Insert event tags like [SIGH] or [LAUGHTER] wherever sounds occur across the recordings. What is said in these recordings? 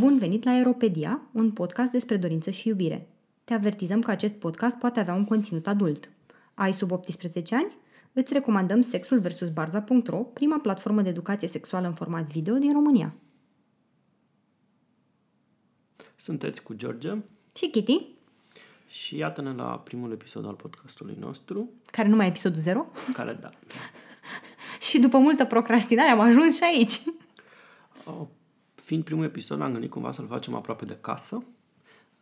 Bun venit la Aeropedia, un podcast despre dorință și iubire. Te avertizăm că acest podcast poate avea un conținut adult. Ai sub 18 ani? Îți recomandăm Sexul vs. Barza.ro, prima platformă de educație sexuală în format video din România. Sunteți cu George Și Kitty, și iată-ne la primul episod al podcastului nostru, care nu mai e episodul 0, [LAUGHS] care da, și după multă procrastinare am ajuns și aici. Uh, Fiind primul episod, am gândit cumva să-l facem aproape de casă,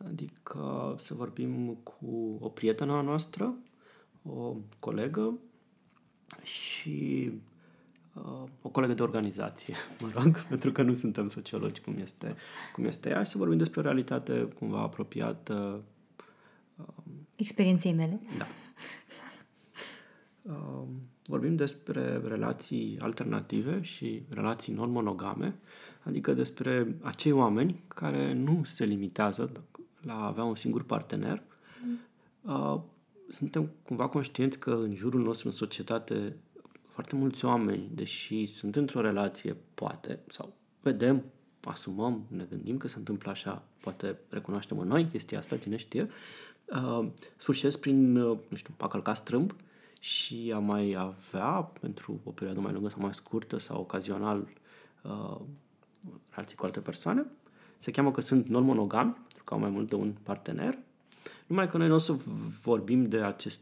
adică să vorbim cu o prietenă a noastră, o colegă și uh, o colegă de organizație, [LAUGHS] mă rog, [LAUGHS] pentru că nu suntem sociologi cum este, cum este ea și să vorbim despre o realitate cumva apropiată. Experienței mele. Da. Uh, vorbim despre relații alternative și relații non-monogame, adică despre acei oameni care nu se limitează la a avea un singur partener. Uh, suntem cumva conștienți că în jurul nostru, în societate, foarte mulți oameni, deși sunt într-o relație, poate, sau vedem, asumăm, ne gândim că se întâmplă așa, poate recunoaștem în noi chestia asta, cine știe, uh, sfârșesc prin, uh, nu știu, a călca strâmb și a mai avea, pentru o perioadă mai lungă sau mai scurtă sau ocazional, uh, relații cu alte persoane. Se cheamă că sunt non-monogami, pentru că au mai mult de un partener. Numai că noi nu o să vorbim de acest,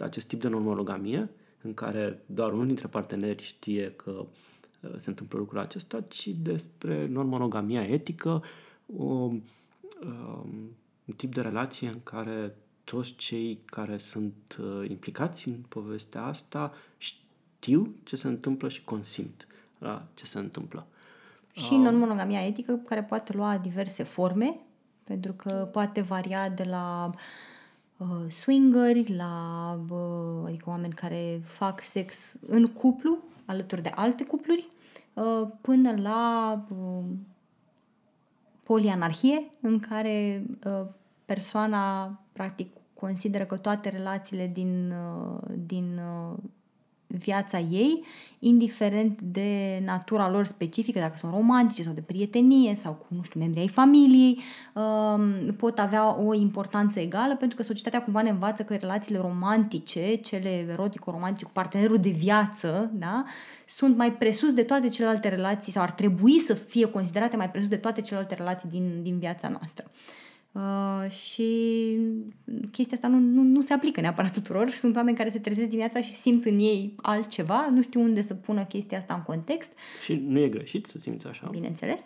acest tip de non-monogamie, în care doar unul dintre parteneri știe că uh, se întâmplă lucrul acesta, ci despre non-monogamia etică, o, um, un tip de relație în care toți cei care sunt uh, implicați în povestea asta știu ce se întâmplă și consimt la ce se întâmplă. Și non-monogamia etică, care poate lua diverse forme, pentru că poate varia de la uh, swingeri, la uh, adică oameni care fac sex în cuplu, alături de alte cupluri, uh, până la uh, polianarhie, în care uh, persoana practic consideră că toate relațiile din, uh, din uh, viața ei, indiferent de natura lor specifică, dacă sunt romantice sau de prietenie sau cu, nu știu, membrii ai familiei, um, pot avea o importanță egală pentru că societatea cumva ne învață că relațiile romantice, cele erotico-romantice cu partenerul de viață, da, sunt mai presus de toate celelalte relații sau ar trebui să fie considerate mai presus de toate celelalte relații din, din viața noastră. Uh, Uh, și chestia asta nu, nu, nu se aplică neapărat tuturor. Sunt oameni care se trezesc dimineața și simt în ei altceva, nu știu unde să pună chestia asta în context. Și nu e greșit să simți așa. Bineînțeles.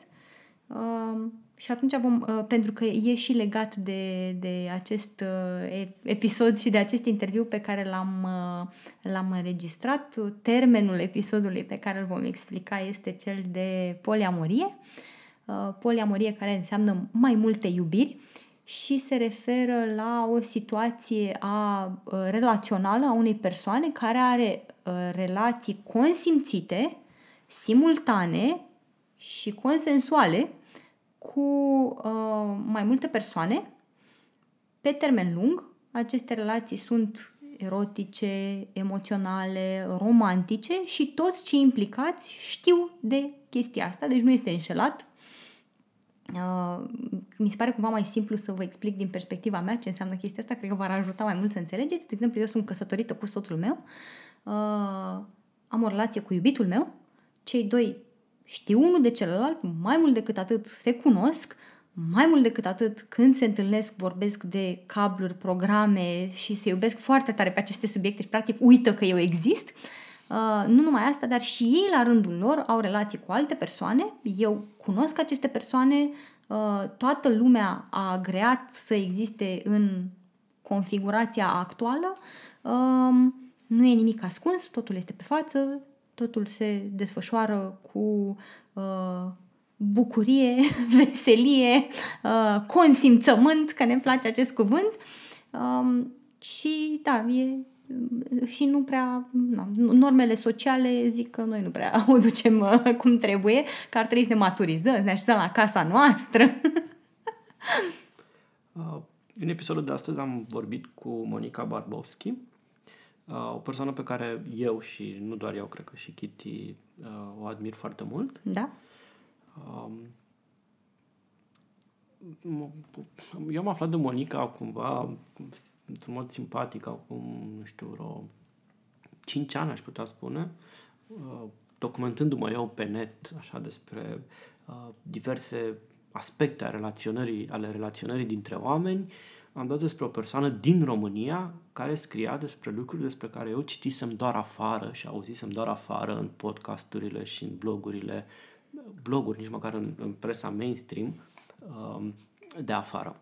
Uh, și atunci vom, uh, pentru că e și legat de, de acest uh, episod și de acest interviu pe care l-am, uh, l-am înregistrat, termenul episodului pe care îl vom explica este cel de poliamorie. Uh, poliamorie care înseamnă mai multe iubiri și se referă la o situație a uh, relațională a unei persoane care are uh, relații consimțite, simultane și consensuale cu uh, mai multe persoane pe termen lung. Aceste relații sunt erotice, emoționale, romantice și toți cei implicați știu de chestia asta, deci nu este înșelat, Uh, mi se pare cumva mai simplu să vă explic din perspectiva mea ce înseamnă chestia asta, cred că v-ar ajuta mai mult să înțelegeți. De exemplu, eu sunt căsătorită cu soțul meu, uh, am o relație cu iubitul meu, cei doi știu unul de celălalt, mai mult decât atât se cunosc, mai mult decât atât, când se întâlnesc, vorbesc de cabluri, programe și se iubesc foarte tare pe aceste subiecte și practic uită că eu exist. Uh, Uh, nu numai asta, dar și ei la rândul lor au relații cu alte persoane. Eu cunosc aceste persoane, uh, toată lumea a agreat să existe în configurația actuală. Uh, nu e nimic ascuns, totul este pe față, totul se desfășoară cu uh, bucurie, [LAUGHS] veselie, uh, consimțământ, că ne place acest cuvânt. Uh, și da, e și nu prea, na, normele sociale zic că noi nu prea [LAUGHS] o ducem uh, cum trebuie, că ar trebui să ne maturizăm, să ne așezăm la casa noastră. [LAUGHS] uh, în episodul de astăzi am vorbit cu Monica Barbovski, uh, o persoană pe care eu și nu doar eu, cred că și Kitty uh, o admir foarte mult. Da. Um, eu am aflat de Monica cumva într-un mod simpatic acum, nu știu, vreo 5 ani aș putea spune, uh, documentându-mă eu pe net așa despre uh, diverse aspecte ale relaționării, ale relaționării dintre oameni, am dat despre o persoană din România care scria despre lucruri despre care eu citisem doar afară și auzisem doar afară în podcasturile și în blogurile, bloguri, nici măcar în, în presa mainstream. um, de afară.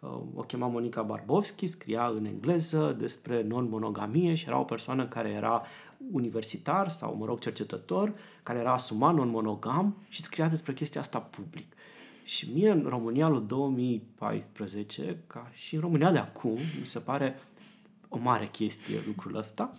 Uh, o chema Monica Barbovski, scria în engleză despre non-monogamie și era o persoană care era universitar sau, mă rog, cercetător, care era asumat non-monogam și scria despre chestia asta public. Și mie în România lui 2014, ca și în România de acum, mi se pare o mare chestie lucrul ăsta.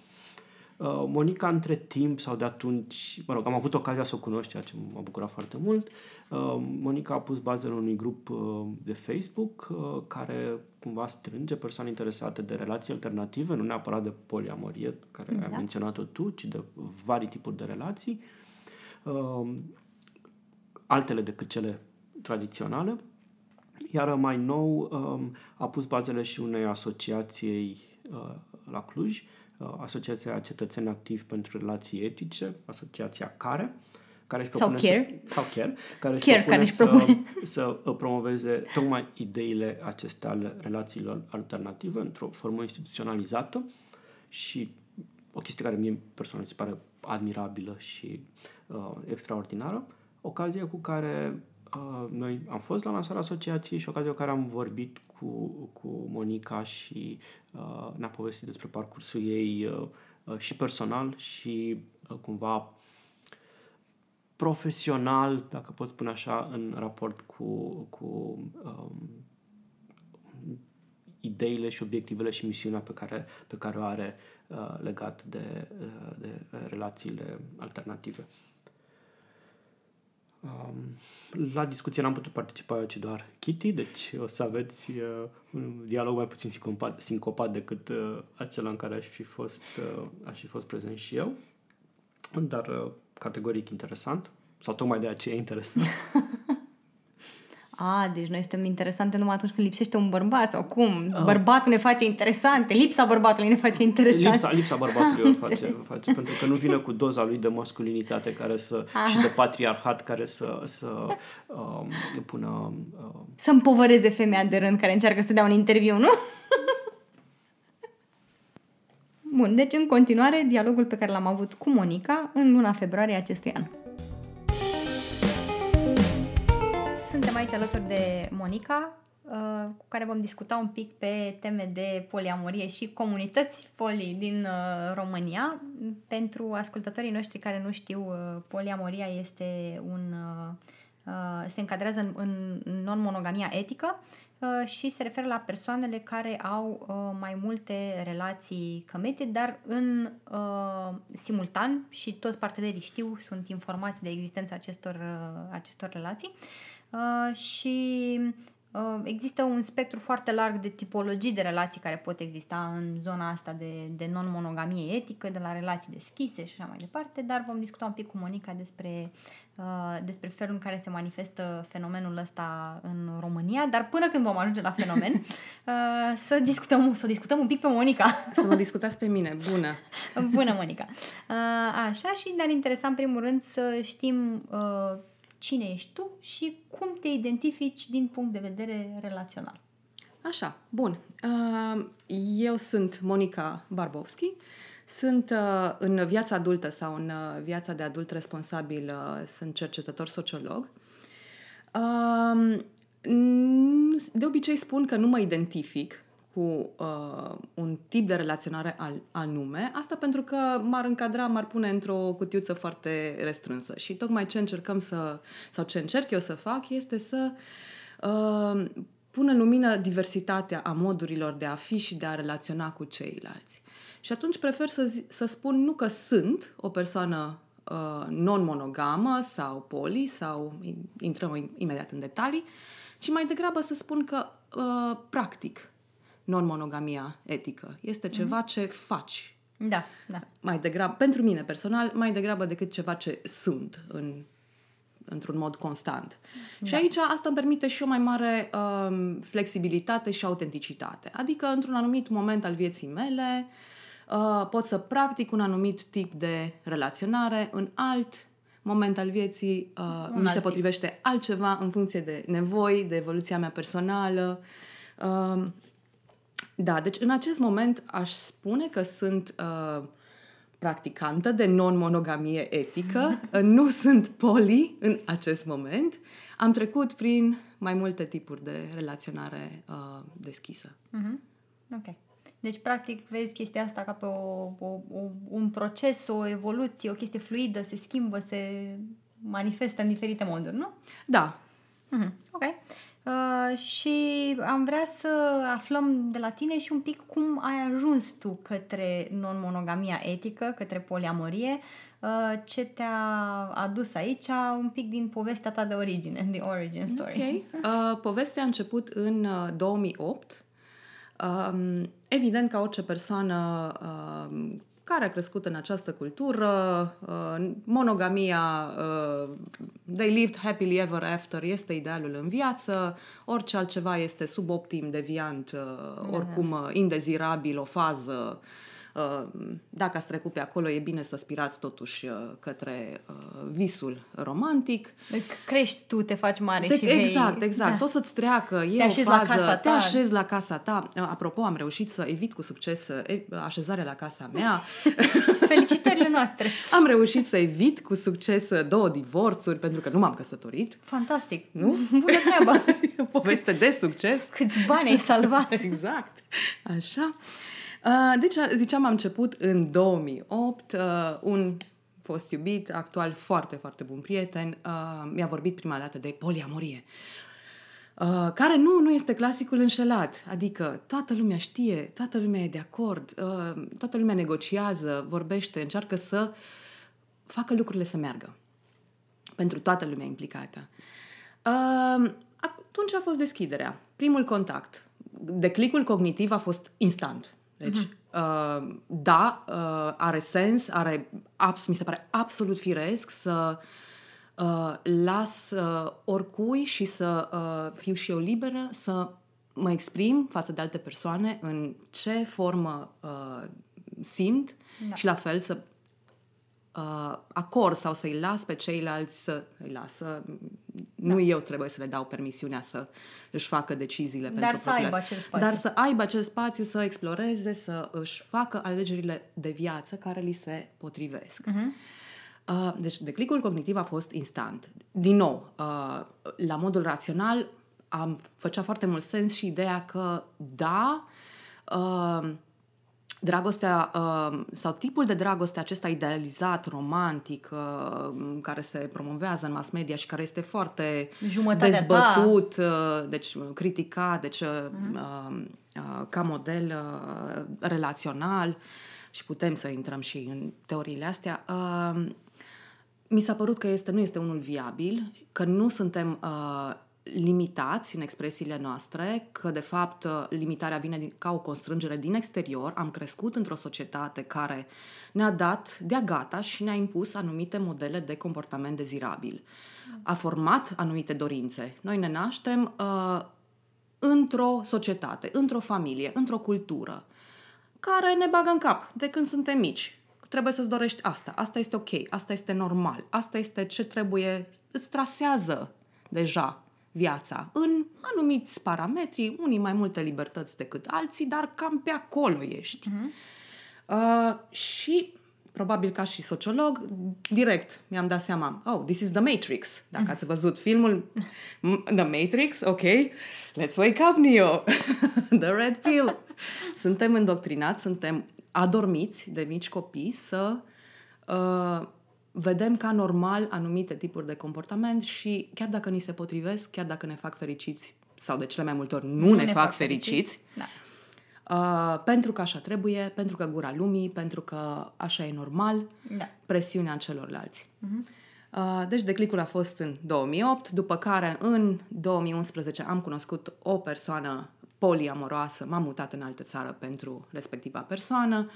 Uh, Monica între timp sau de atunci, mă rog, am avut ocazia să o cunosc, ceea ce m-a bucurat foarte mult. Uh, Monica a pus bazele unui grup uh, de Facebook care cumva strânge persoane interesate de relații alternative, nu neapărat de poliamorie, care da. ai menționat-o tu, ci de vari tipuri de relații, altele decât cele tradiționale. Iar mai nou um, a pus bazele și unei asociației uh, la Cluj, uh, Asociația Cetățeni Activi pentru Relații Etice, asociația CARE, care își propune sau care. Să, sau care, care își care, propune, care își propune. [LAUGHS] Să, să promoveze tocmai ideile acestea ale relațiilor alternative într-o formă instituționalizată și o chestie care mie personal se pare admirabilă și uh, extraordinară, ocazie cu care Uh, noi am fost la lansarea asociației și ocazia cu care am vorbit cu, cu Monica și uh, ne-a povestit despre parcursul ei uh, uh, și personal și uh, cumva profesional, dacă pot spune așa, în raport cu, cu um, ideile și obiectivele și misiunea pe care, pe care o are uh, legat de, uh, de relațiile alternative. Um, la discuție n-am putut participa eu, ci doar Kitty, deci o să aveți uh, un dialog mai puțin sincopat, sincopat decât uh, acela în care aș fi fost, uh, aș fi fost prezent și eu, dar uh, categoric interesant, sau tocmai de aceea interesant. [LAUGHS] A, deci noi suntem interesante numai atunci când lipsește un bărbat sau cum? A. Bărbatul ne face interesante, lipsa bărbatului ne face interesante. Lipsa, lipsa bărbatului o face, face, pentru că nu vine cu doza lui de masculinitate care să, Aha. și de patriarhat care să, să um, pună... Um, să împovăreze femeia de rând care încearcă să dea un interviu, nu? Bun, deci în continuare dialogul pe care l-am avut cu Monica în luna februarie acestui an. Aici alături de Monica, uh, cu care vom discuta un pic pe teme de poliamorie și comunități poli din uh, România. Pentru ascultătorii noștri care nu știu, uh, poliamoria este un se încadrează în, în non-monogamia etică și se referă la persoanele care au mai multe relații committed, dar în simultan și toți partenerii știu, sunt informați de existența acestor, acestor relații. Uh, și uh, există un spectru foarte larg de tipologii de relații care pot exista în zona asta de, de non-monogamie etică, de la relații deschise și așa mai departe, dar vom discuta un pic cu Monica despre, uh, despre felul în care se manifestă fenomenul ăsta în România, dar până când vom ajunge la fenomen, [LAUGHS] uh, să discutăm, să discutăm un pic pe Monica. Să mă discutați pe mine, bună! [LAUGHS] bună, Monica! Uh, așa, și ne-ar interesa în primul rând să știm uh, cine ești tu și cum te identifici din punct de vedere relațional. Așa, bun. Uh, eu sunt Monica Barbovski. Sunt uh, în viața adultă sau în uh, viața de adult responsabil, sunt cercetător sociolog. De obicei spun că nu mă identific cu uh, un tip de relaționare al, anume, asta pentru că m-ar încadra, m-ar pune într-o cutiuță foarte restrânsă. Și tocmai ce încercăm să, sau ce încerc eu să fac, este să uh, pun în lumină diversitatea a modurilor de a fi și de a relaționa cu ceilalți. Și atunci prefer să, zi, să spun nu că sunt o persoană uh, non-monogamă sau poli, sau intrăm imediat în detalii, ci mai degrabă să spun că uh, practic non-monogamia etică. Este mhm. ceva mm-hmm. ce faci. Da, da. Mai degrabă, pentru mine personal, mai degrabă decât ceva ce sunt în, într-un mod constant. Da. Și aici asta îmi permite și o mai mare um, flexibilitate și autenticitate. Adică, într-un anumit moment al vieții mele, uh, pot să practic un anumit tip de relaționare, în alt moment al vieții uh, mi se potrivește tip. altceva în funcție de nevoi, de evoluția mea personală. Uh, da, deci în acest moment aș spune că sunt uh, practicantă de non-monogamie etică, [LAUGHS] nu sunt poli în acest moment. Am trecut prin mai multe tipuri de relaționare uh, deschisă. Mm-hmm. Ok. Deci, practic, vezi chestia asta ca pe o, o, o, un proces, o evoluție, o chestie fluidă, se schimbă, se manifestă în diferite moduri, nu? Da. Mm-hmm. Ok. Uh, și am vrea să aflăm de la tine și un pic cum ai ajuns tu către non-monogamia etică, către poliamorie, uh, ce te-a adus aici, un pic din povestea ta de origine, the origin story. Ok. Uh, povestea a început în 2008. Uh, um, evident, ca orice persoană uh, care a crescut în această cultură, uh, monogamia, uh, they lived happily ever after, este idealul în viață, orice altceva este suboptim, deviant, uh, da, oricum uh, indezirabil, o fază, Uh, dacă ați trecut pe acolo, e bine să spirați totuși uh, către uh, visul romantic. Crești tu, te faci mare te, și Exact, vei... exact. Da. O să-ți treacă, e te o fază, la casa ta. te așezi la casa ta. Apropo, am reușit să evit cu succes așezarea la casa mea. [LAUGHS] Felicitările noastre! am reușit să evit cu succes două divorțuri, pentru că nu m-am căsătorit. Fantastic! Nu? [LAUGHS] Bună treabă! [LAUGHS] poveste de succes. Câți bani ai salvat! exact. Așa. Uh, deci, ziceam, am început în 2008, uh, un fost iubit, actual foarte, foarte bun prieten, uh, mi-a vorbit prima dată de poliamorie. Uh, care nu, nu este clasicul înșelat. Adică toată lumea știe, toată lumea e de acord, uh, toată lumea negociază, vorbește, încearcă să facă lucrurile să meargă. Pentru toată lumea implicată. Uh, atunci a fost deschiderea. Primul contact. Declicul cognitiv a fost instant. Deci, uh-huh. uh, da, uh, are sens, are, abs, mi se pare absolut firesc să uh, las uh, oricui și să uh, fiu și eu liberă să mă exprim față de alte persoane în ce formă uh, simt da. și la fel să uh, acord sau să-i las pe ceilalți să îi lasă. Da. Nu eu trebuie să le dau permisiunea să își facă deciziile Dar pentru să aibă acel spațiu. Dar să aibă acel spațiu, să exploreze, să își facă alegerile de viață care li se potrivesc. Uh-huh. Uh, deci declicul cognitiv a fost instant. Din nou, uh, la modul rațional am făcea foarte mult sens și ideea că da, uh, dragostea uh, sau tipul de dragoste acesta idealizat, romantic, uh, care se promovează în mass media și care este foarte Jumătatea dezbătut, uh, deci criticat, deci uh-huh. uh, uh, ca model uh, relațional și putem să intrăm și în teoriile astea. Uh, mi s-a părut că este, nu este unul viabil, că nu suntem uh, limitați în expresiile noastre, că de fapt limitarea vine ca o constrângere din exterior. Am crescut într-o societate care ne-a dat de-a gata și ne-a impus anumite modele de comportament dezirabil. A format anumite dorințe. Noi ne naștem uh, într-o societate, într-o familie, într-o cultură care ne bagă în cap de când suntem mici. Trebuie să-ți dorești asta, asta este ok, asta este normal, asta este ce trebuie, îți trasează deja viața în anumiți parametri, unii mai multe libertăți decât alții, dar cam pe acolo ești. Uh-huh. Uh, și probabil ca și sociolog, direct mi-am dat seama, oh, this is The Matrix. Dacă uh-huh. ați văzut filmul The Matrix, ok, let's wake up, Neo. [LAUGHS] The Red Pill. suntem îndoctrinați, suntem adormiți de mici copii să uh, vedem ca normal anumite tipuri de comportament și chiar dacă ni se potrivesc, chiar dacă ne fac fericiți sau de cele mai multe ori nu, nu ne, ne fac, fac fericiți, fericiți da. Uh, pentru că așa trebuie, pentru că gura lumii, pentru că așa e normal, da. presiunea celorlalți. Uh-huh. Uh, deci declicul a fost în 2008, după care în 2011 am cunoscut o persoană poliamoroasă, m-am mutat în altă țară pentru respectiva persoană.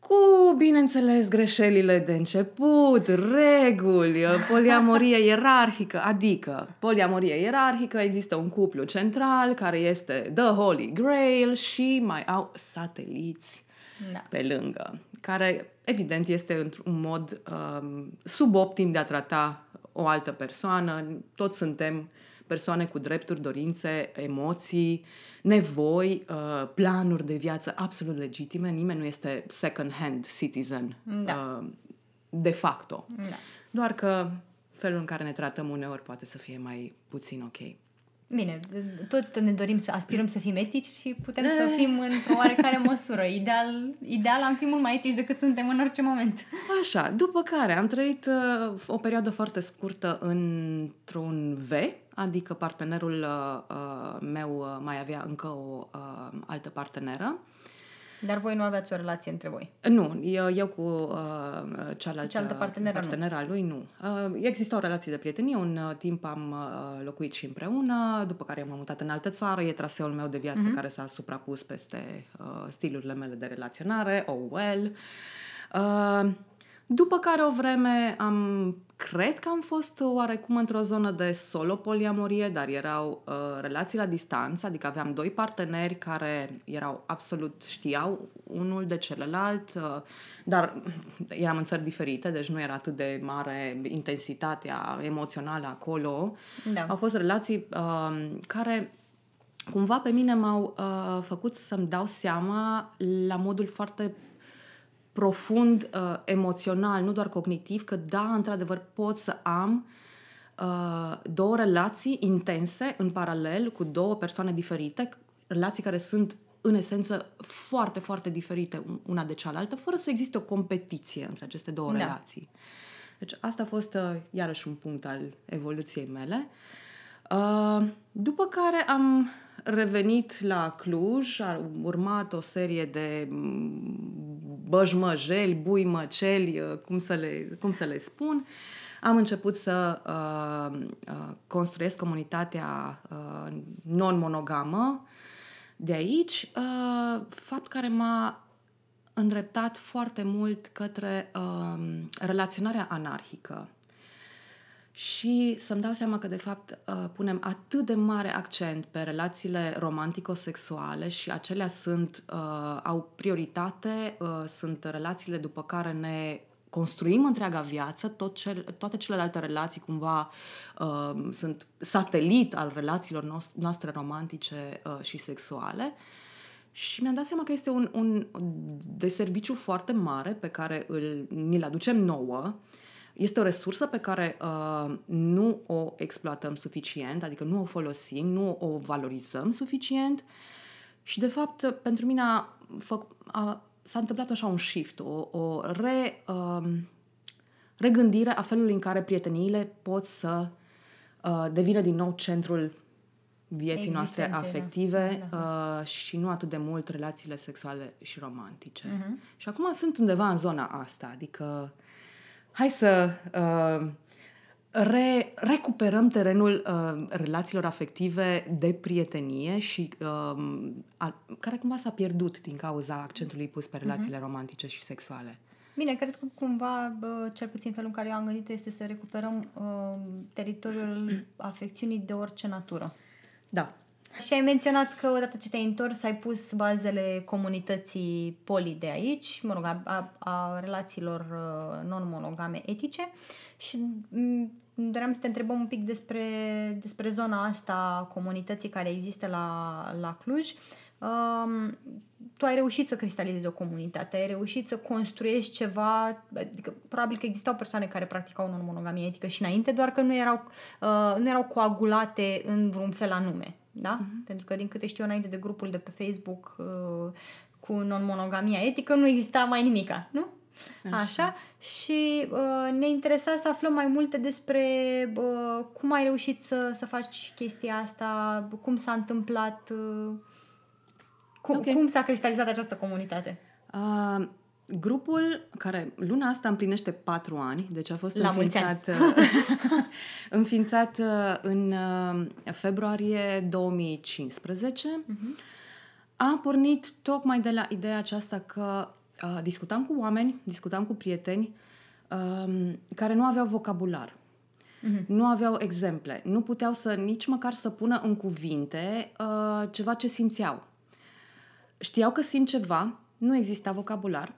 Cu, bineînțeles, greșelile de început, reguli, [LAUGHS] poliamorie ierarhică, adică poliamorie ierarhică, există un cuplu central care este The Holy Grail și mai au sateliți Da. pe lângă, care evident este într-un mod um, suboptim de a trata o altă persoană. Toți suntem persoane cu drepturi, dorințe, emoții, nevoi, uh, planuri de viață absolut legitime. Nimeni nu este second-hand citizen Da. uh, de facto. Da. Doar că felul în care ne tratăm uneori poate să fie mai puțin ok. Bine, toți tot ne dorim să aspirăm să fim etici și putem să fim într-o oarecare măsură. Ideal, ideal am fi mult mai etici decât suntem în orice moment. Așa, după care am trăit uh, o perioadă foarte scurtă într-un V, adică partenerul uh, uh, meu uh, mai avea încă o uh, altă parteneră. Dar voi nu aveați o relație între voi. Nu, eu, eu cu uh, cealaltă, Cealaltă parteneră, nu. partenera lui, nu. Uh, exista o relație de prietenie, un uh, timp am uh, locuit și împreună, după care m-am mutat în altă țară, e traseul meu de viață Mhm. care s-a suprapus peste uh, stilurile mele de relaționare, oh well. Uh, după care o vreme am, cred că am fost oarecum într-o zonă de solo poliamorie, dar erau uh, relații la distanță, adică aveam doi parteneri care erau absolut, știau unul de celălalt, uh, dar eram în țări diferite, deci nu era atât de mare intensitatea emoțională acolo. Da. Au fost relații uh, care cumva pe mine m-au uh, făcut să-mi dau seama la modul foarte profund uh, emoțional, nu doar cognitiv, că da, într-adevăr pot să am uh, două relații intense în paralel cu două persoane diferite, relații care sunt în esență foarte, foarte diferite una de cealaltă, fără să existe o competiție între aceste două Da. relații. Deci asta a fost uh, iarăși un punct al evoluției mele. Uh, după care am revenit la Cluj, a urmat o serie de mm, băjmăjeli, bui măceli, uh, cum să le, cum să le spun. Am început să uh, uh, construiesc comunitatea uh, non-monogamă de aici, uh, fapt care m-a îndreptat foarte mult către uh, relaționarea anarhică și să-mi dau seama că, de fapt, uh, punem atât de mare accent pe relațiile romantico-sexuale și acelea sunt, uh, au prioritate, uh, sunt relațiile după care ne construim întreaga viață, tot cel, toate celelalte relații cumva uh, sunt satelit al relațiilor nos- noastre romantice uh, și sexuale. Și mi-am dat seama că este un, un de serviciu foarte mare pe care îl, ni-l aducem nouă. Este o resursă pe care uh, nu o exploatăm suficient, adică nu o folosim, nu o valorizăm suficient. Și, de fapt, pentru mine a, fă, a, s-a întâmplat așa un shift, o, o re, um, regândire a felului în care prieteniile pot să uh, devină din nou centrul vieții noastre Existenței, da. afective Da, uh, și nu atât de mult relațiile sexuale și romantice. Mhm. Și acum sunt undeva în zona asta, adică hai să uh, re, recuperăm terenul uh, relațiilor afective de prietenie și uh, a, care cumva s-a pierdut din cauza accentului pus pe relațiile romantice și sexuale. Bine, cred că cumva, bă, cel puțin felul în care eu am gândit este să recuperăm uh, teritoriul afecțiunii de orice natură. Da. Și ai menționat că odată ce te-ai întors, ai pus bazele comunității poli de aici, mă rog, a, a, a relațiilor uh, non-monogame etice și m, doream să te întrebăm un pic despre, despre zona asta a comunității care există la, la Cluj. Um, tu ai reușit să cristalizezi o comunitate, ai reușit să construiești ceva, adică probabil că existau persoane care practicau non-monogamie etică și înainte, doar că nu erau, uh, nu erau coagulate în vreun fel anume, da? Uh-huh. Pentru că din câte știu eu înainte de grupul de pe Facebook uh, cu non-monogamia etică nu exista mai nimica, nu? Așa. Așa. Și uh, ne interesa să aflăm mai multe despre uh, cum ai reușit să, să faci chestia asta, cum s-a întâmplat, uh, cum, Ok. okay. cum s-a cristalizat această comunitate. Uh, grupul care luna asta împlinește patru ani, deci a fost La mulți înființat, uh, [LAUGHS] înființat uh, în uh, februarie 2015, Mhm. a pornit tocmai de la ideea aceasta că uh, discutam cu oameni, discutam cu prieteni um, care nu aveau vocabular. Mm-hmm. Nu aveau exemple, nu puteau să nici măcar să pună în cuvinte uh, ceva ce simțeau. Știau că simt ceva, nu exista vocabular, uh,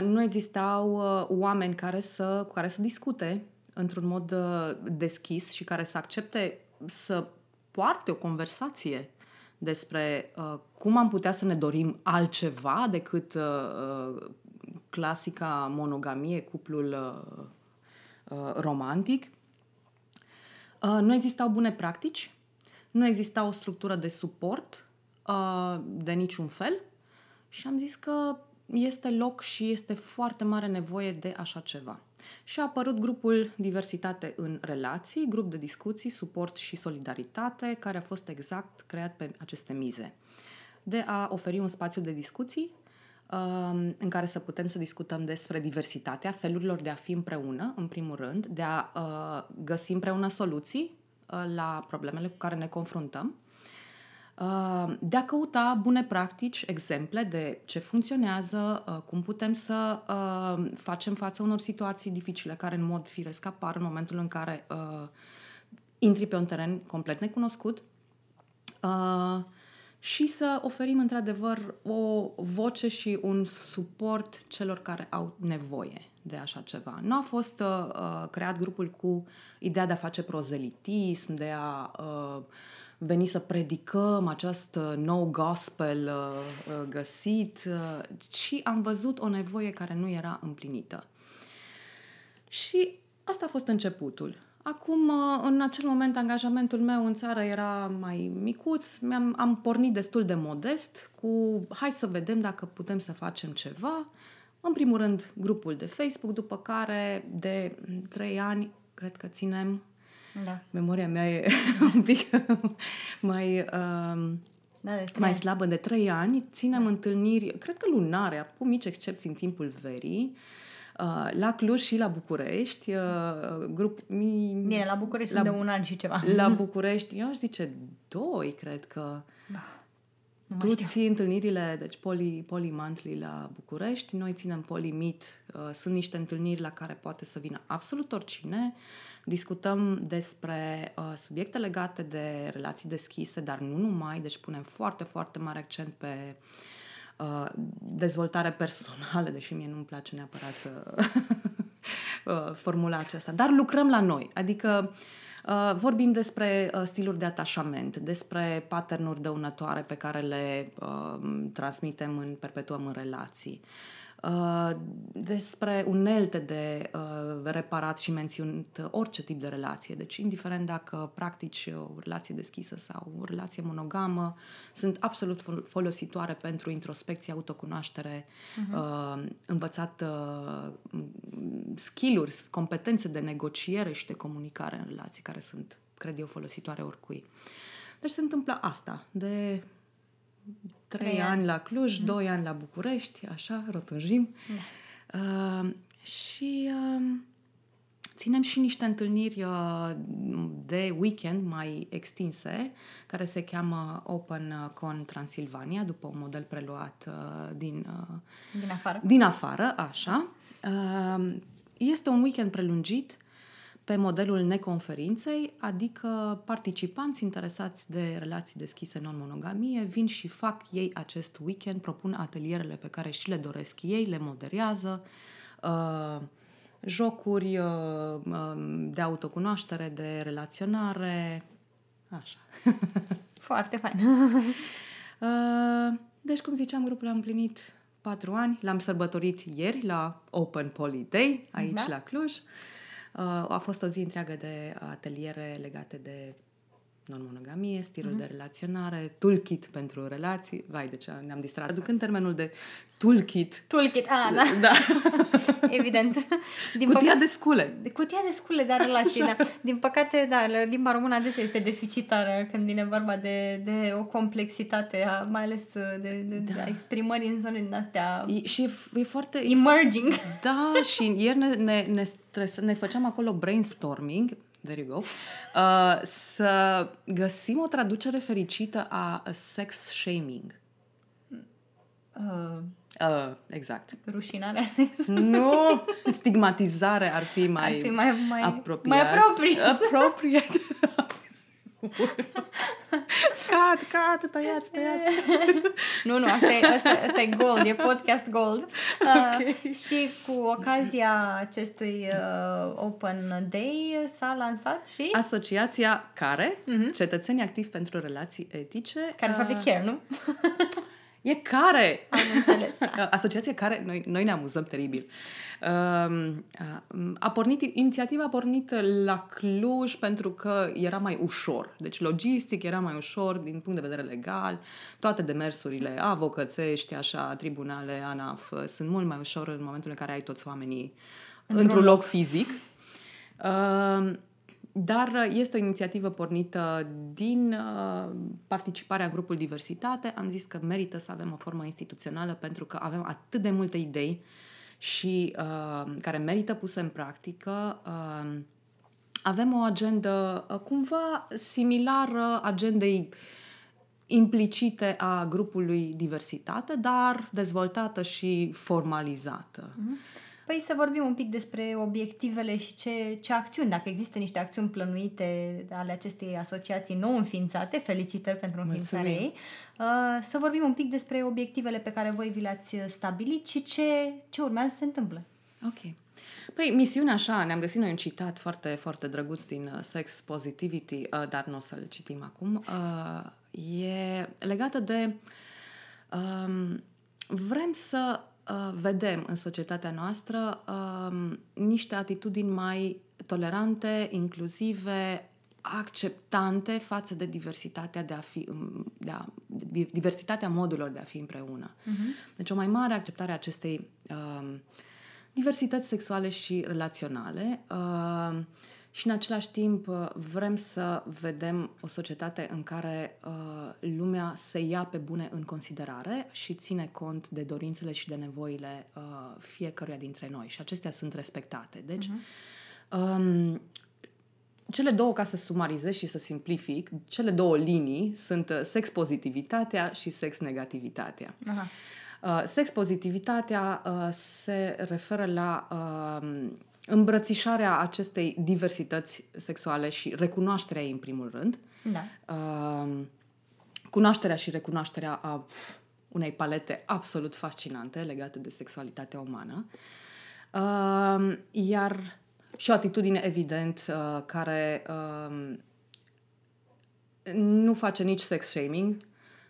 nu existau uh, oameni care să, cu care să discute într-un mod uh, deschis și care să accepte să poarte o conversație despre uh, cum am putea să ne dorim altceva decât uh, uh, clasica monogamie, cuplul uh, uh, romantic. Uh, nu existau bune practici, nu exista o structură de suport uh, de niciun fel și am zis că este loc și este foarte mare nevoie de așa ceva. Și a apărut grupul Diversitate în relații, grup de discuții, suport și solidaritate, care a fost exact creat pe aceste mize. De a oferi un spațiu de discuții um, în care să putem să discutăm despre diversitatea felurilor de a fi împreună, în primul rând, de a uh, găsi împreună soluții uh, la problemele cu care ne confruntăm Uh, de a căuta bune practici, exemple de ce funcționează, uh, cum putem să uh, facem față unor situații dificile care în mod firesc apar în momentul în care intri pe un teren complet necunoscut și să oferim într-adevăr o voce și un suport celor care au nevoie de așa ceva. Nu a fost uh, creat grupul cu ideea de a face prozelitism, de a uh, veni să predicăm acest uh, nou gospel uh, uh, găsit, ci am văzut o nevoie care nu era împlinită. Și asta a fost începutul. Acum, în acel moment, angajamentul meu în țară era mai micuț, mi-am, am pornit destul de modest cu hai să vedem dacă putem să facem ceva. În primul rând, grupul de Facebook, după care de trei ani, cred că ținem da. Memoria mea e [LAUGHS] un pic mai, uh, da, mai slabă de trei ani. Ținem da. întâlniri, cred că lunare, cu mici excepții în timpul verii, uh, la Cluj și la București. Uh, grup, mi, Bine, la București la, de un an și ceva. La [LAUGHS] București, eu aș zice doi, cred că. Da. Tu ții întâlnirile, deci poli, poli monthly la București, noi ținem poli meet. Uh, sunt niște întâlniri la care poate să vină absolut oricine. Uh, Discutăm despre uh, subiecte legate de relații deschise, dar nu numai, deci punem foarte, foarte mare accent pe uh, dezvoltare personală, deși mie nu-mi place neapărat uh, [LAUGHS] uh, formula aceasta, dar lucrăm la noi, adică Uh, vorbim despre uh, stiluri de atașament, despre patternuri dăunătoare pe care le uh, transmitem în perpetuăm în relații. Uh, Uh, despre unelte de uh, reparat și menționat orice tip de relație. Deci, indiferent dacă practici o relație deschisă sau o relație monogamă, sunt absolut folositoare pentru introspecție, autocunoaștere, uh-huh. uh, învățat uh, skill-uri, competențe de negociere și de comunicare în relații care sunt, cred eu, folositoare oricui. Deci se întâmplă asta, de Trei ani. ani la Cluj, mm. doi ani la București, așa, rotunjim. Da. Uh, și uh, ținem și niște întâlniri uh, de weekend mai extinse, care se cheamă Open Con Transilvania, după un model preluat uh, din, uh, din afară. Din afară, așa. Uh, este un weekend prelungit pe modelul neconferinței, adică participanți interesați de relații deschise non-monogamie vin și fac ei acest weekend, propun atelierele pe care și le doresc ei, le moderează, uh, jocuri uh, um, de autocunoaștere, de relaționare, așa. [LAUGHS] Foarte fain. [LAUGHS] uh, deci, cum ziceam, grupul a împlinit patru ani, l-am sărbătorit ieri la Open Poly Day, aici da? la Cluj. Uh, Uh, a fost o zi întreagă de ateliere legate de non-monogamie, stilul mm-hmm. de relaționare, toolkit pentru relații. Vai, de ce ne-am distrat. Aducând termenul de toolkit. Toolkit, a, da. da. [LAUGHS] Evident. Din cutia păc- de scule. De cutia de scule de relații, da. Din păcate, da, limba română adesea este deficitară când vine vorba de, de o complexitate, mai ales de, de, da. de exprimări în zone din astea. E, și e foarte... Emerging. Da, și ieri ne, ne, ne, stres, ne făceam acolo brainstorming there you go, uh, să găsim o traducere fericită a sex shaming. Uh, Uh, exact. Rușinarea [LAUGHS] sex. Nu! Stigmatizare ar fi mai, Ar fi mai, mai, apropiat. mai apropiat. Appropriate. [LAUGHS] cat, cat, tăiați, tăiați. [LAUGHS] Nu, nu, asta e, asta, asta e gold, e podcast gold. [LAUGHS] Uh, și cu ocazia acestui uh, Open Day s-a lansat și... Asociația care, cetățenii activi pentru relații etice, care, de fapt, e uh, chiar, nu? E care? Am înțeles. Asociația care noi, noi ne amuzăm teribil. Um, A pornit, inițiativa a pornit la Cluj pentru că era mai ușor. Deci logistic era mai ușor din punct de vedere legal. Toate demersurile avocățești, așa, tribunale, ANAF, sunt mult mai ușor în momentul în care ai toți oamenii într-un, într-un loc fizic. Um, dar este o inițiativă pornită din uh, participarea grupului Diversitate. Am zis că merită să avem o formă instituțională pentru că avem atât de multe idei și uh, care merită puse în practică. Uh, avem o agendă uh, cumva similară agendei implicite a grupului Diversitate, dar dezvoltată și formalizată. Mm-hmm. Păi să vorbim un pic despre obiectivele și ce, ce acțiuni, dacă există niște acțiuni plănuite ale acestei asociații nou înființate, felicitări pentru înființarea ei, uh, să vorbim un pic despre obiectivele pe care voi vi le-ați stabilit și ce, ce urmează să se întâmple. Ok. Păi, misiunea așa, ne-am găsit noi un citat foarte, foarte drăguț din uh, Sex Positivity, uh, dar nu o să-l citim acum. E legată de um, vrem să uh, vedem în societatea noastră uh, niște atitudini mai tolerante, inclusive, acceptante față de diversitatea de a fi de a, diversitatea modurilor de a fi împreună. Uh-huh. Deci o mai mare acceptare a acestei uh, diversități sexuale și relaționale. Uh, și în același timp uh, vrem să vedem o societate în care uh, lumea se ia pe bune în considerare și ține cont de dorințele și de nevoile uh, fiecăruia dintre noi și acestea sunt respectate. Deci, uh-huh. um, cele două, ca să sumarizez și să simplific, cele două linii sunt uh, sex pozitivitatea și sex negativitatea. Uh-huh. Uh, sex pozitivitatea uh, se referă la uh, îmbrățișarea acestei diversități sexuale și recunoașterea ei în primul rând. Da. Uh, cunoașterea și recunoașterea a unei palete absolut fascinante legate de sexualitatea umană. Uh, iar și o atitudine evident uh, care uh, nu face nici sex shaming,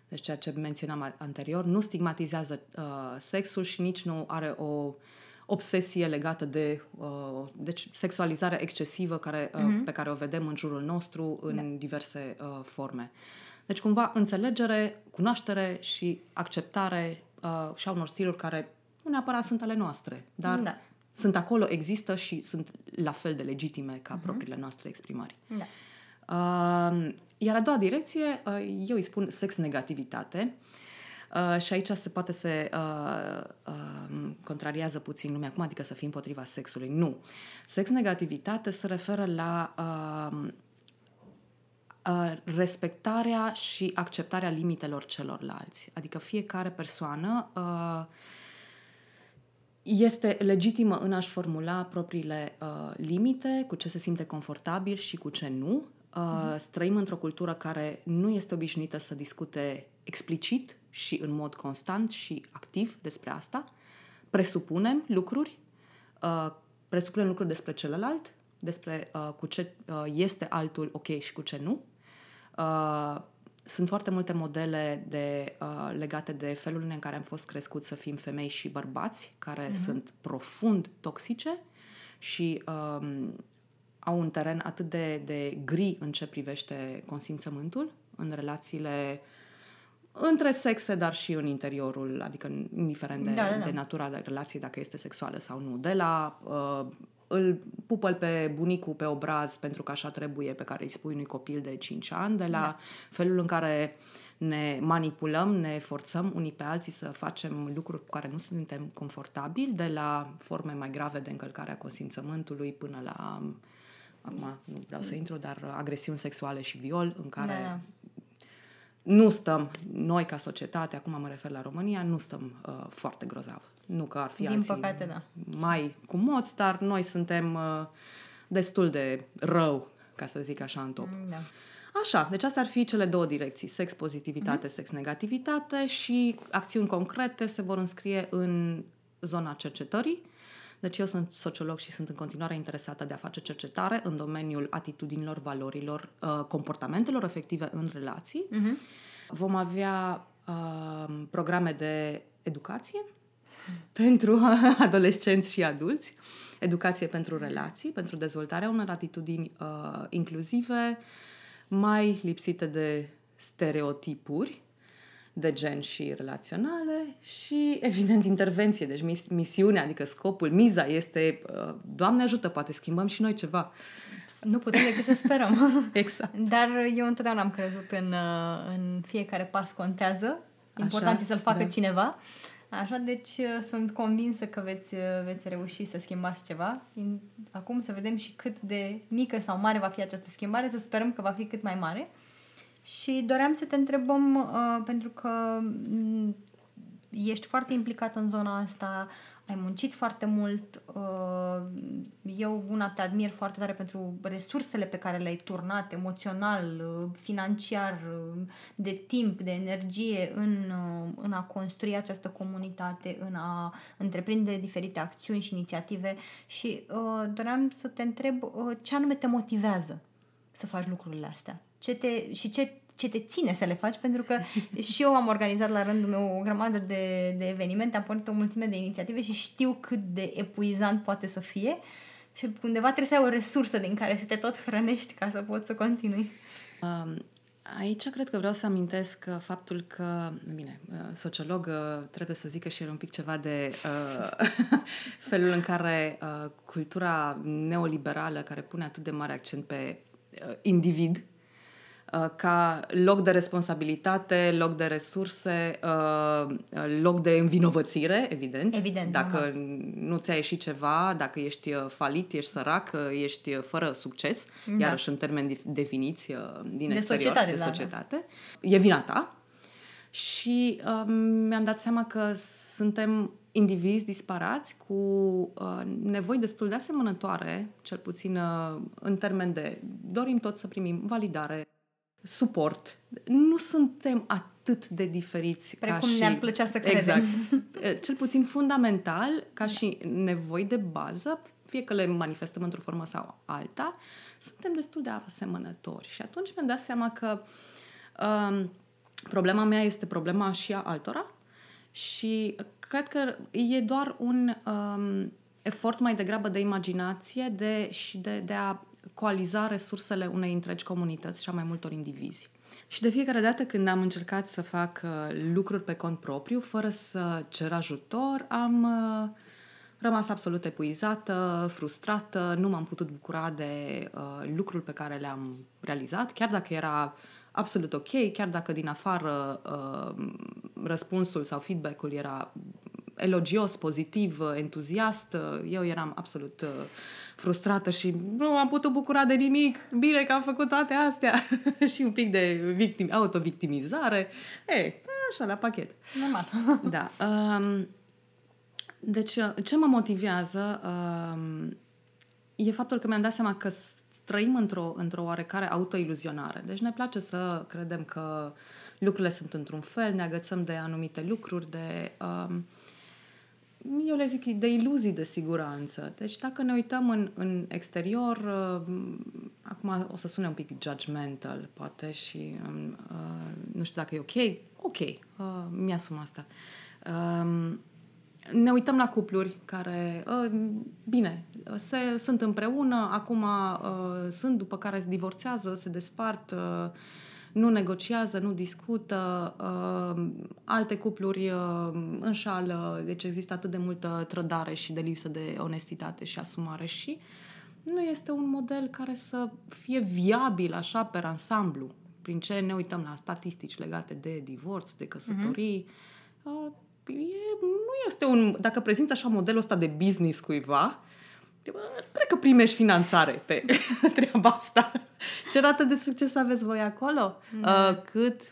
deci ceea ce menționam anterior, nu stigmatizează uh, sexul și nici nu are o obsesie legată de uh, deci sexualizare excesivă care, uh, uh-huh. pe care o vedem în jurul nostru în da. diverse uh, forme. Deci cumva înțelegere, cunoaștere și acceptare uh, și a unor stiluri care nu neapărat sunt ale noastre, dar da. sunt acolo, există și sunt la fel de legitime ca uh-huh. propriile noastre exprimări. Da. Uh, iar a doua direcție, uh, eu îi spun sex negativitate. Uh, și aici se poate se uh, uh, contrariază puțin lumea acum, adică să fii împotriva sexului. Nu. Sex negativitate se referă la uh, uh, respectarea și acceptarea limitelor celorlalți. Adică fiecare persoană uh, este legitimă în a-și formula propriile uh, limite, cu ce se simte confortabil și cu ce nu. Uh, trăim într-o cultură care nu este obișnuită să discute explicit și în mod constant și activ despre asta. Presupunem lucruri, uh, presupunem lucruri despre celălalt, despre uh, cu ce uh, este altul ok și cu ce nu. Uh, sunt foarte multe modele de, uh, legate de felul în care am fost crescuți să fim femei și bărbați, care uh-huh. sunt profund toxice și um, au un teren atât de, de gri în ce privește consimțământul în relațiile între sexe, dar și în interiorul, adică indiferent de, da, da, da. de natura de relație, dacă este sexuală sau nu. De la uh, îl pupă pe bunicul pe obraz pentru că așa trebuie, pe care îi spui unui copil de 5 ani, de la da. felul în care ne manipulăm, ne forțăm unii pe alții să facem lucruri cu care nu suntem confortabili, de la forme mai grave de încălcare a consimțământului până la acum nu vreau să intru, dar agresiuni sexuale și viol, în care da. Nu stăm, noi ca societate, acum mă refer la România, nu stăm uh, foarte grozav. Nu că ar fi Din alții păcate, da. mai cu moți, dar noi suntem uh, destul de rău, ca să zic așa, în top. Da. Așa, deci astea ar fi cele două direcții, sex pozitivitate, sex negativitate și acțiuni concrete se vor înscrie în zona cercetării. Deci eu sunt sociolog și sunt în continuare interesată de a face cercetare în domeniul atitudinilor, valorilor, uh, comportamentelor efective în relații. Vom avea uh, programe de educație [LAUGHS] pentru [LAUGHS] adolescenți și adulți, educație pentru relații, pentru dezvoltarea unor atitudini uh, inclusive, mai lipsite de stereotipuri de gen și relaționale și, evident, intervenție. Deci mis- misiunea, adică scopul, miza este, uh, Doamne ajută, poate schimbăm și noi ceva. Nu putem decât să sperăm. [LAUGHS] Exact. Dar eu întotdeauna am crezut în, uh, în fiecare pas contează. Important Așa, e să-l facă da. cineva. Așa, deci uh, sunt convinsă că veți, uh, veți reuși să schimbați ceva. In- Acum să vedem și cât de mică sau mare va fi această schimbare, să sperăm că va fi cât mai mare. Și doream să te întrebăm, uh, pentru că m, ești foarte implicat în zona asta, ai muncit foarte mult. uh, Eu una te admir foarte tare pentru resursele pe care le-ai turnat emoțional, uh, financiar, uh, de timp, de energie în, uh, în a construi această comunitate, în a întreprinde diferite acțiuni și inițiative și uh, doream să te întreb uh, ce anume te motivează să faci lucrurile astea? Ce te, și ce, ce te ține să le faci? Pentru că [LAUGHS] și eu am organizat la rândul meu o grămadă de, de evenimente, am pornit o mulțime de inițiative și știu cât de epuizant poate să fie și undeva trebuie să ai o resursă din care să te tot hrănești ca să poți să continui. Um, Aici cred că vreau să amintesc uh, faptul că, bine, uh, sociolog uh, trebuie să zică și el un pic ceva de uh, [LAUGHS] felul în care uh, cultura neoliberală, care pune atât de mare accent pe uh, individ, uh, ca loc de responsabilitate, loc de resurse, uh, loc de învinovățire, evident. Evident, Dacă normal. nu ți-a ieșit ceva, dacă ești uh, falit, ești sărac, uh, ești uh, fără succes, Da. iarăși în termeni dif- definiți uh, din De exterior, societate, de da, da. societate, e vina ta. Și um, mi-am dat seama că suntem indivizi disparați cu uh, nevoi destul de asemănătoare, cel puțin uh, în termen de dorim tot să primim validare, suport. Nu suntem atât de diferiți ca Precum și... ne-ar plăcea să credem. Exact. [LAUGHS] Eh, Cel puțin fundamental, ca și nevoi de bază, fie că le manifestăm într-o formă sau alta, suntem destul de asemănători. Și atunci mi-am dat seama că um, problema mea este problema și a altora și cred că e doar un um, efort mai degrabă de imaginație de, și de, de a coaliza resursele unei întregi comunități și a mai multor indivizi. Și de fiecare dată când am încercat să fac uh, lucruri pe cont propriu, fără să cer ajutor, am uh, rămas absolut epuizată, frustrată, nu m-am putut bucura de uh, lucrul pe care le-am realizat, chiar dacă era absolut ok, chiar dacă din afară uh, răspunsul sau feedback-ul era elogios, pozitiv, uh, entuziast, uh, eu eram absolut uh, frustrată și nu am putut bucura de nimic, bine că am făcut toate astea [LAUGHS] și un pic de victim, autovictimizare, e, așa, la pachet. Normal. [LAUGHS] Da. Um, deci, uh, ce mă motivează um, e faptul că mi-am dat seama că s- trăim într-o, într-o oarecare autoiluzionare. Deci ne place să credem că lucrurile sunt într-un fel, ne agățăm de anumite lucruri, de... Um, eu le zic de iluzii de siguranță. Deci dacă ne uităm în, în exterior, uh, acum o să sune un pic judgmental, poate, și um, uh, nu știu dacă e ok. Ok, uh, mi-asum asta. Um, ne uităm la cupluri care, uh, bine, se, sunt împreună, acum uh, sunt, după care se divorțează, se despart, uh, nu negociază, nu discută, uh, alte cupluri uh, înșală, deci există atât de multă trădare și de lipsă de onestitate și asumare și nu este un model care să fie viabil așa pe ansamblu, prin ce ne uităm la statistici legate de divorț, de căsătorii. Uh, e, nu este un... Dacă prezinți așa modelul ăsta de business cuiva, cred că primești finanțare pe [LAUGHS] treaba asta. Ce rată de succes aveți voi acolo? Da. Uh, cât? 50%?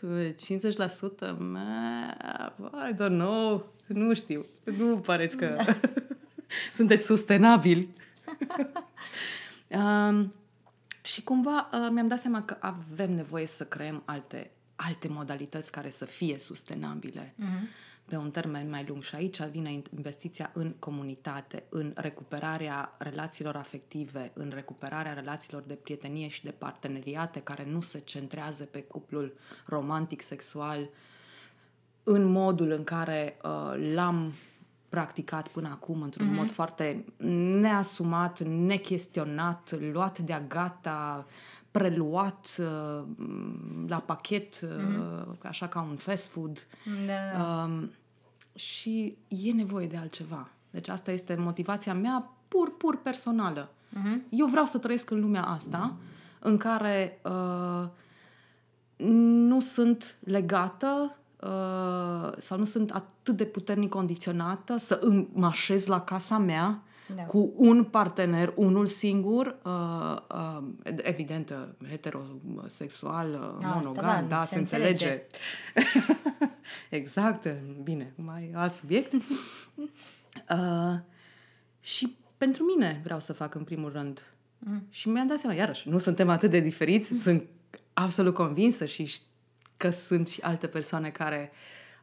I don't know. Nu știu. Nu pareți că da. [LAUGHS] sunteți sustenabili. [LAUGHS] um, și cumva uh, mi-am dat seama că avem nevoie să creăm alte, alte modalități care să fie sustenabile. Uh-huh pe un termen mai lung și aici vine investiția în comunitate, în recuperarea relațiilor afective, în recuperarea relațiilor de prietenie și de parteneriate care nu se centrează pe cuplul romantic-sexual în modul în care uh, l-am practicat până acum într-un mm-hmm. mod foarte neasumat, nechestionat, luat de-a gata, preluat uh, la pachet, mm-hmm. uh, așa ca un fast food. Da, da. Uh, și e nevoie de altceva. Deci asta este motivația mea pur, pur personală. Uh-huh. Eu vreau să trăiesc în lumea asta în care uh, nu sunt legată uh, sau nu sunt atât de puternic condiționată să mă așez la casa mea da. cu un partener, unul singur, uh, uh, evident, uh, heterosexual, uh, monogam, da, da, se, se înțelege. înțelege. [LAUGHS] exact, bine, mai alt subiect. [LAUGHS] uh, și pentru mine vreau să fac în primul rând. Mm. Și mi-am dat seama, iarăși, nu suntem atât de diferiți, mm. sunt absolut convinsă și că sunt și alte persoane care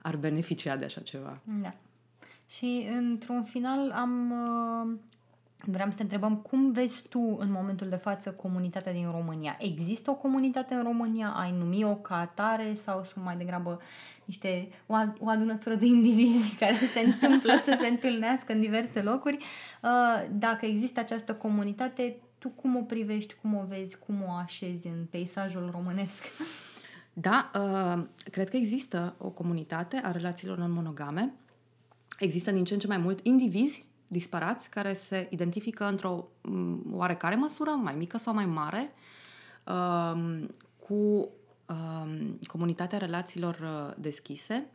ar beneficia de așa ceva. Da. Și într-un final am uh, vreau să te întrebăm cum vezi tu în momentul de față comunitatea din România? Există o comunitate în România? Ai numi-o ca atare sau sunt mai degrabă niște o, o adunătură de indivizi [LAUGHS] care se întâmplă să se întâlnească în diverse locuri? Uh, dacă există această comunitate, tu cum o privești, cum o vezi, cum o așezi în peisajul românesc? Da, uh, cred că există o comunitate a relațiilor non-monogame există din ce în ce mai mult indivizi disparați care se identifică într-o mm, oarecare măsură, mai mică sau mai mare, um, cu um, comunitatea relațiilor uh, deschise.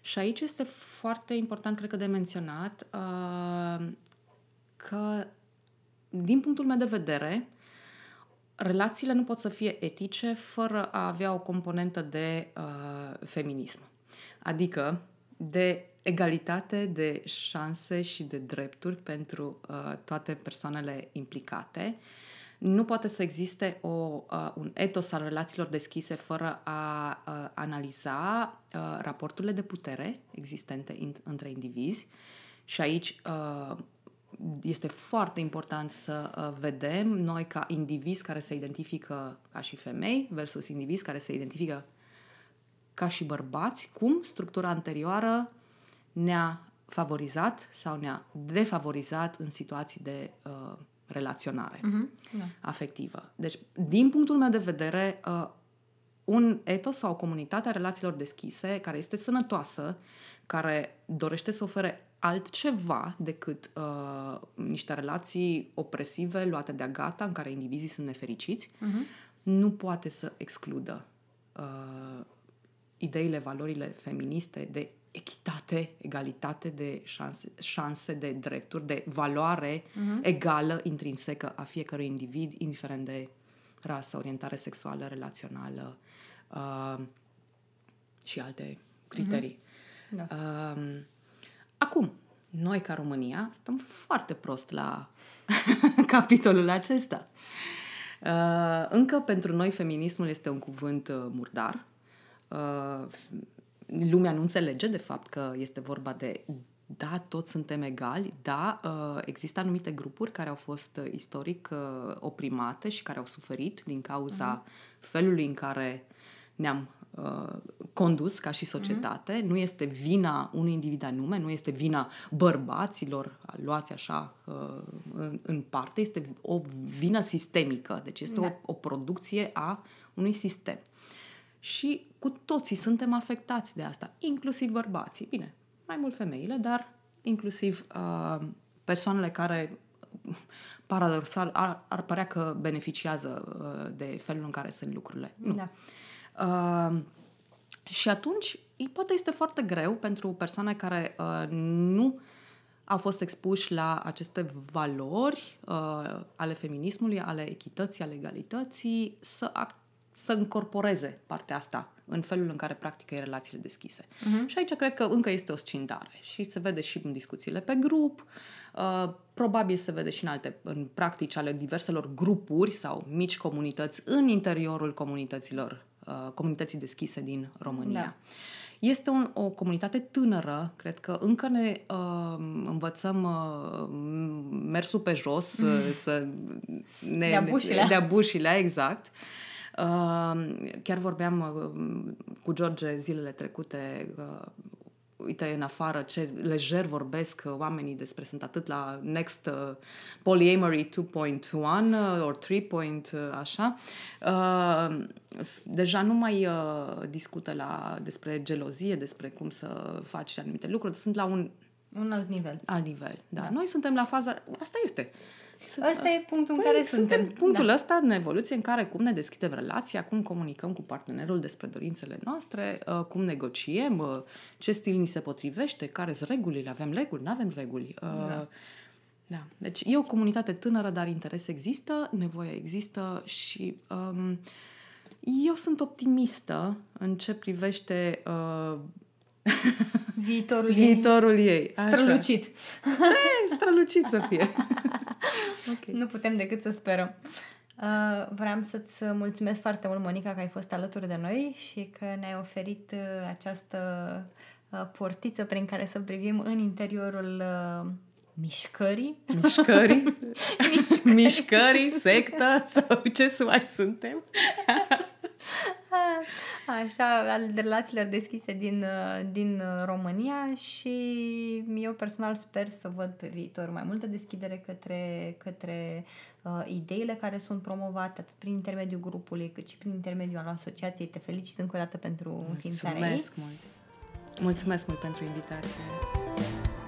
Și aici este foarte important, cred că, de menționat uh, că, din punctul meu de vedere, relațiile nu pot să fie etice fără a avea o componentă de uh, feminism. Adică de egalitate de șanse și de drepturi pentru uh, toate persoanele implicate. Nu poate să existe o, uh, un etos al relațiilor deschise fără a uh, analiza uh, raporturile de putere existente in, între indivizi și aici uh, este foarte important să uh, vedem noi ca indivizi care se identifică ca și femei versus indivizi care se identifică ca și bărbați, cum structura anterioară ne-a favorizat sau ne-a defavorizat în situații de uh, relaționare uh-huh. da. afectivă. Deci, din punctul meu de vedere, uh, un etos sau o comunitate a relațiilor deschise, care este sănătoasă, care dorește să ofere altceva decât uh, niște relații opresive luate de-a gata, în care indivizii sunt nefericiți, uh-huh. nu poate să excludă uh, ideile, valorile feministe de echitate, egalitate de șanse, șanse de drepturi, de valoare uh-huh. egală, intrinsecă a fiecărui individ, indiferent de rasă, orientare sexuală, relațională uh, și alte criterii. Uh-huh. Da. Uh, acum, noi ca România stăm foarte prost la [LAUGHS] capitolul acesta. Uh, încă pentru noi feminismul este un cuvânt uh, murdar. Uh, lumea nu înțelege de fapt că este vorba de da, toți suntem egali, da, uh, există anumite grupuri care au fost uh, istoric uh, oprimate și care au suferit din cauza uh-huh. felului în care ne-am condus ca și societate. Uh-huh. Nu este vina unui individ anume, nu este vina bărbaților luați așa în, în parte, este o vină sistemică, deci este da. o, o producție a unui sistem. Și cu toții suntem afectați de asta, inclusiv bărbații. Bine, mai mult femeile, dar inclusiv uh, persoanele care [LAUGHS] paradoxal ar, ar părea că beneficiază uh, de felul în care sunt lucrurile. Nu. Da. Uh, și atunci, poate este foarte greu pentru persoane care uh, nu au fost expuși la aceste valori uh, ale feminismului, ale echității, ale egalității, să, ac- să încorporeze partea asta în felul în care practică relațiile deschise. Uh-huh. Și aici cred că încă este o scindare și se vede și în discuțiile pe grup, uh, probabil se vede și în alte în practici ale diverselor grupuri sau mici comunități în interiorul comunităților, uh, comunității deschise din România. Da. Este un, o comunitate tânără, cred că încă ne uh, învățăm uh, mersul pe jos, [LAUGHS] uh, să ne... Dea bușile. Dea bușile, exact. Uh, chiar vorbeam uh, cu George zilele trecute uh, uite în afară ce lejer vorbesc oamenii despre, sunt atât la Next uh, Polyamory 2.1 uh, or 3. Uh, așa, uh, deja nu mai uh, discută la, despre gelozie, despre cum să faci anumite lucruri, sunt la un un alt nivel. Alt nivel, da. da. Noi suntem la faza, asta este. Asta e punctul păi, în care suntem. suntem punctul da. ăsta în evoluție în care cum ne deschidem relația, cum comunicăm cu partenerul despre dorințele noastre, uh, cum negociem, uh, ce stil ni se potrivește, care sunt regulile, avem reguli, nu avem reguli. Uh, da. Da. Deci e o comunitate tânără, dar interes există, nevoie există și um, eu sunt optimistă în ce privește uh, viitorul, [LAUGHS] viitorul ei. ei. Așa. Strălucit. Ei, strălucit să fie. [LAUGHS] okay. Nu putem decât să sperăm. Uh, vreau să-ți mulțumesc foarte mult, Monica, că ai fost alături de noi și că ne-ai oferit uh, această uh, portiță prin care să privim în interiorul uh, mișcării. Mișcării? [LAUGHS] mișcării. mișcării, sectă sau ce să mai suntem. [LAUGHS] Așa, al relațiilor deschise din, din România și eu personal sper să văd pe viitor mai multă deschidere către, către uh, ideile care sunt promovate atât prin intermediul grupului cât și prin intermediul asociației. Te felicit încă o dată pentru înființarea ei. Mulțumesc mult! Mulțumesc mult pentru invitație!